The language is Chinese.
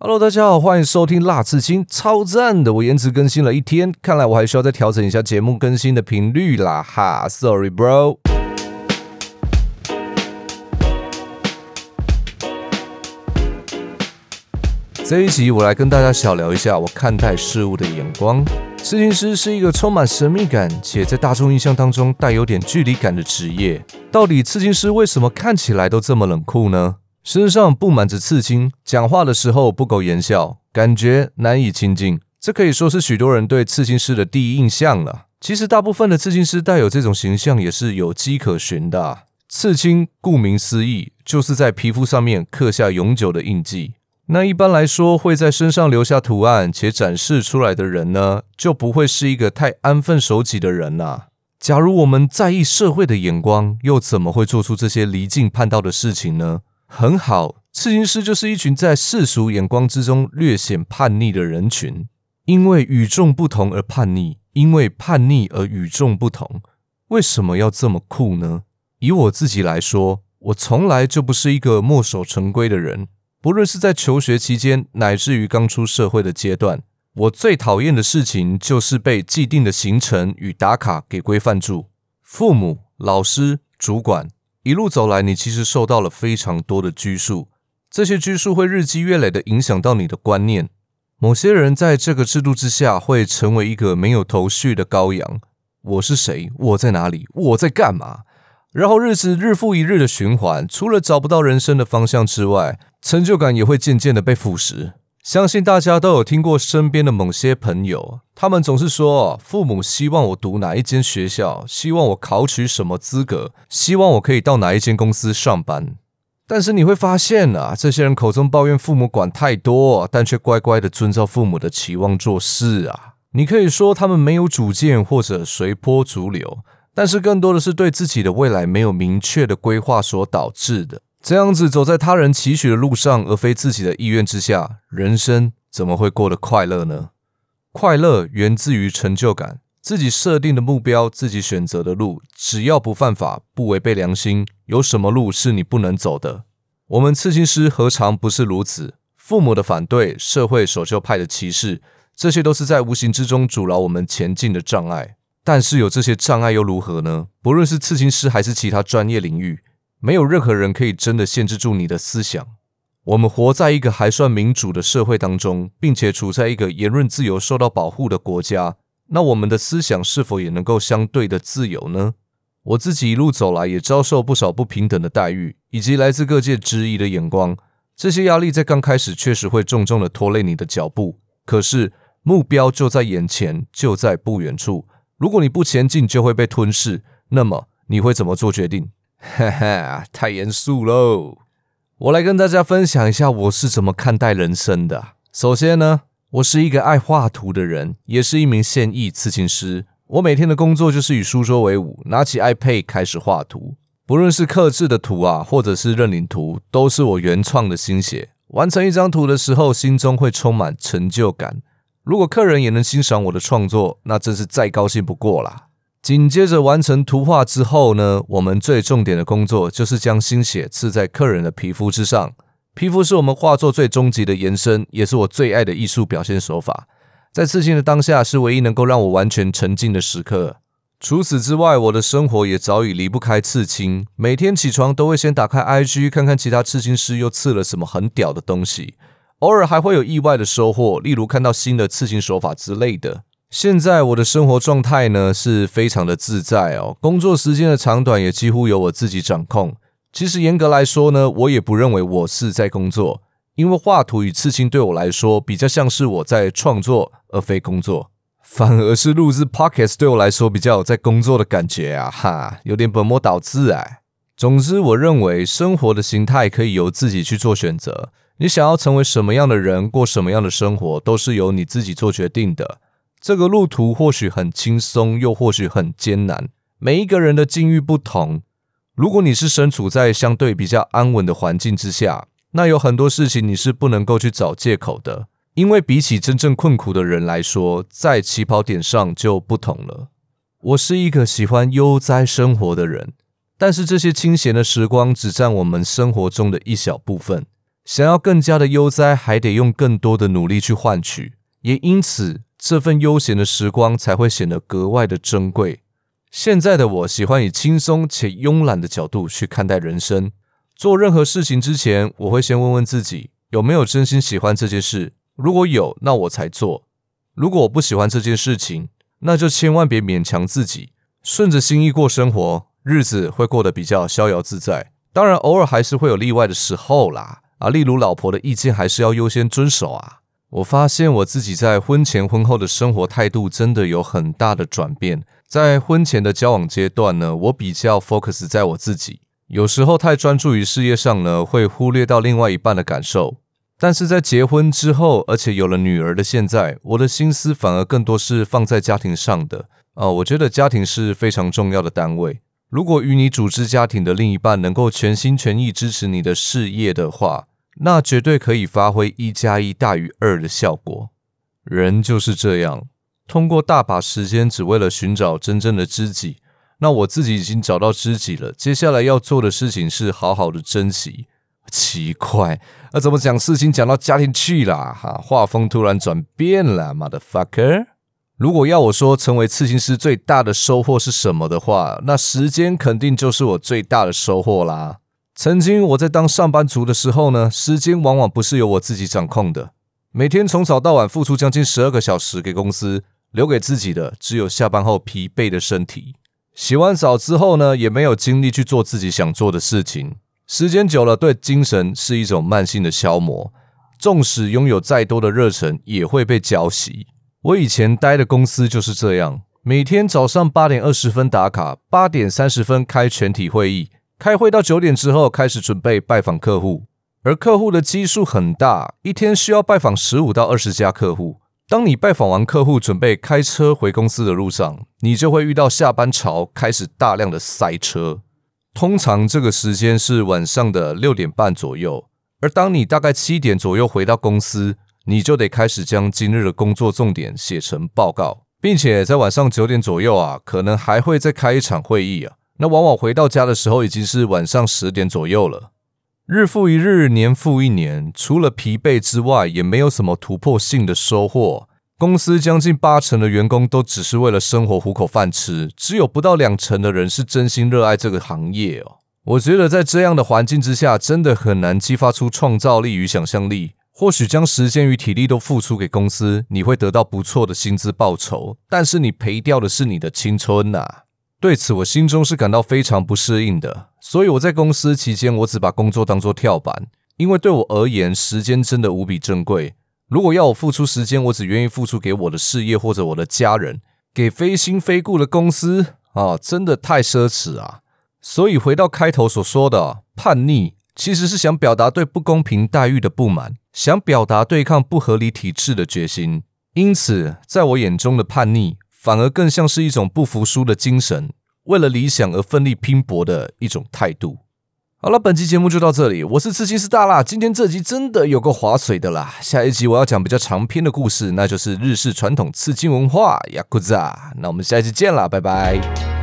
Hello，大家好，欢迎收听辣刺青，超赞的！我延迟更新了一天，看来我还需要再调整一下节目更新的频率啦，哈，Sorry bro。这一集我来跟大家小聊一下我看待事物的眼光。刺青师是一个充满神秘感且在大众印象当中带有点距离感的职业。到底刺青师为什么看起来都这么冷酷呢？身上布满着刺青，讲话的时候不苟言笑，感觉难以亲近。这可以说是许多人对刺青师的第一印象了。其实大部分的刺青师带有这种形象也是有迹可循的。刺青顾名思义，就是在皮肤上面刻下永久的印记。那一般来说，会在身上留下图案且展示出来的人呢，就不会是一个太安分守己的人呐。假如我们在意社会的眼光，又怎么会做出这些离经叛道的事情呢？很好，刺青师就是一群在世俗眼光之中略显叛逆的人群，因为与众不同而叛逆，因为叛逆而与众不同。为什么要这么酷呢？以我自己来说，我从来就不是一个墨守成规的人。不论是在求学期间，乃至于刚出社会的阶段，我最讨厌的事情就是被既定的行程与打卡给规范住。父母、老师、主管一路走来，你其实受到了非常多的拘束，这些拘束会日积月累的影响到你的观念。某些人在这个制度之下，会成为一个没有头绪的羔羊。我是谁？我在哪里？我在干嘛？然后日子日复一日的循环，除了找不到人生的方向之外，成就感也会渐渐的被腐蚀。相信大家都有听过身边的某些朋友，他们总是说，父母希望我读哪一间学校，希望我考取什么资格，希望我可以到哪一间公司上班。但是你会发现啊，这些人口中抱怨父母管太多，但却乖乖的遵照父母的期望做事啊。你可以说他们没有主见或者随波逐流，但是更多的是对自己的未来没有明确的规划所导致的。这样子走在他人期许的路上，而非自己的意愿之下，人生怎么会过得快乐呢？快乐源自于成就感，自己设定的目标，自己选择的路，只要不犯法，不违背良心，有什么路是你不能走的？我们刺青师何尝不是如此？父母的反对，社会守旧派的歧视，这些都是在无形之中阻挠我们前进的障碍。但是有这些障碍又如何呢？不论是刺青师还是其他专业领域。没有任何人可以真的限制住你的思想。我们活在一个还算民主的社会当中，并且处在一个言论自由受到保护的国家，那我们的思想是否也能够相对的自由呢？我自己一路走来，也遭受不少不平等的待遇，以及来自各界质疑的眼光。这些压力在刚开始确实会重重的拖累你的脚步。可是目标就在眼前，就在不远处。如果你不前进，就会被吞噬。那么你会怎么做决定？哈哈，太严肃喽！我来跟大家分享一下我是怎么看待人生的。首先呢，我是一个爱画图的人，也是一名现役刺青师。我每天的工作就是与书桌为伍，拿起 iPad 开始画图。不论是刻制的图啊，或者是认领图，都是我原创的心血。完成一张图的时候，心中会充满成就感。如果客人也能欣赏我的创作，那真是再高兴不过啦。紧接着完成图画之后呢，我们最重点的工作就是将心血刺在客人的皮肤之上。皮肤是我们画作最终极的延伸，也是我最爱的艺术表现手法。在刺青的当下，是唯一能够让我完全沉浸的时刻。除此之外，我的生活也早已离不开刺青。每天起床都会先打开 IG 看看其他刺青师又刺了什么很屌的东西，偶尔还会有意外的收获，例如看到新的刺青手法之类的。现在我的生活状态呢是非常的自在哦，工作时间的长短也几乎由我自己掌控。其实严格来说呢，我也不认为我是在工作，因为画图与刺青对我来说比较像是我在创作，而非工作。反而是录制 podcast 对我来说比较有在工作的感觉啊，哈，有点本末倒置哎。总之，我认为生活的形态可以由自己去做选择，你想要成为什么样的人，过什么样的生活，都是由你自己做决定的。这个路途或许很轻松，又或许很艰难。每一个人的境遇不同。如果你是身处在相对比较安稳的环境之下，那有很多事情你是不能够去找借口的，因为比起真正困苦的人来说，在起跑点上就不同了。我是一个喜欢悠哉生活的人，但是这些清闲的时光只占我们生活中的一小部分。想要更加的悠哉，还得用更多的努力去换取，也因此这份悠闲的时光才会显得格外的珍贵。现在的我喜欢以轻松且慵懒的角度去看待人生。做任何事情之前，我会先问问自己有没有真心喜欢这件事。如果有，那我才做；如果我不喜欢这件事情，那就千万别勉强自己，顺着心意过生活，日子会过得比较逍遥自在。当然，偶尔还是会有例外的时候啦。啊，例如老婆的意见还是要优先遵守啊。我发现我自己在婚前婚后的生活态度真的有很大的转变。在婚前的交往阶段呢，我比较 focus 在我自己，有时候太专注于事业上呢，会忽略到另外一半的感受。但是在结婚之后，而且有了女儿的现在，我的心思反而更多是放在家庭上的。啊，我觉得家庭是非常重要的单位。如果与你组织家庭的另一半能够全心全意支持你的事业的话，那绝对可以发挥一加一大于二的效果。人就是这样。通过大把时间只为了寻找真正的知己，那我自己已经找到知己了。接下来要做的事情是好好的珍惜。奇怪，那怎么讲事情讲到家庭去了？哈，画风突然转变了，motherfucker。如果要我说成为刺青师最大的收获是什么的话，那时间肯定就是我最大的收获啦。曾经我在当上班族的时候呢，时间往往不是由我自己掌控的，每天从早到晚付出将近十二个小时给公司。留给自己的只有下班后疲惫的身体。洗完澡之后呢，也没有精力去做自己想做的事情。时间久了，对精神是一种慢性的消磨。纵使拥有再多的热忱，也会被浇熄。我以前待的公司就是这样，每天早上八点二十分打卡，八点三十分开全体会议，开会到九点之后开始准备拜访客户，而客户的基数很大，一天需要拜访十五到二十家客户。当你拜访完客户，准备开车回公司的路上，你就会遇到下班潮，开始大量的塞车。通常这个时间是晚上的六点半左右，而当你大概七点左右回到公司，你就得开始将今日的工作重点写成报告，并且在晚上九点左右啊，可能还会再开一场会议啊。那往往回到家的时候，已经是晚上十点左右了。日复一日，年复一年，除了疲惫之外，也没有什么突破性的收获。公司将近八成的员工都只是为了生活糊口饭吃，只有不到两成的人是真心热爱这个行业哦。我觉得在这样的环境之下，真的很难激发出创造力与想象力。或许将时间与体力都付出给公司，你会得到不错的薪资报酬，但是你赔掉的是你的青春呐。对此，我心中是感到非常不适应的。所以我在公司期间，我只把工作当作跳板，因为对我而言，时间真的无比珍贵。如果要我付出时间，我只愿意付出给我的事业或者我的家人，给非亲非故的公司啊，真的太奢侈啊！所以回到开头所说的叛逆，其实是想表达对不公平待遇的不满，想表达对抗不合理体制的决心。因此，在我眼中的叛逆。反而更像是一种不服输的精神，为了理想而奋力拼搏的一种态度。好了，本期节目就到这里，我是刺青师大辣。今天这集真的有个划水的啦，下一集我要讲比较长篇的故事，那就是日式传统刺青文化雅库扎。那我们下一集见啦，拜拜。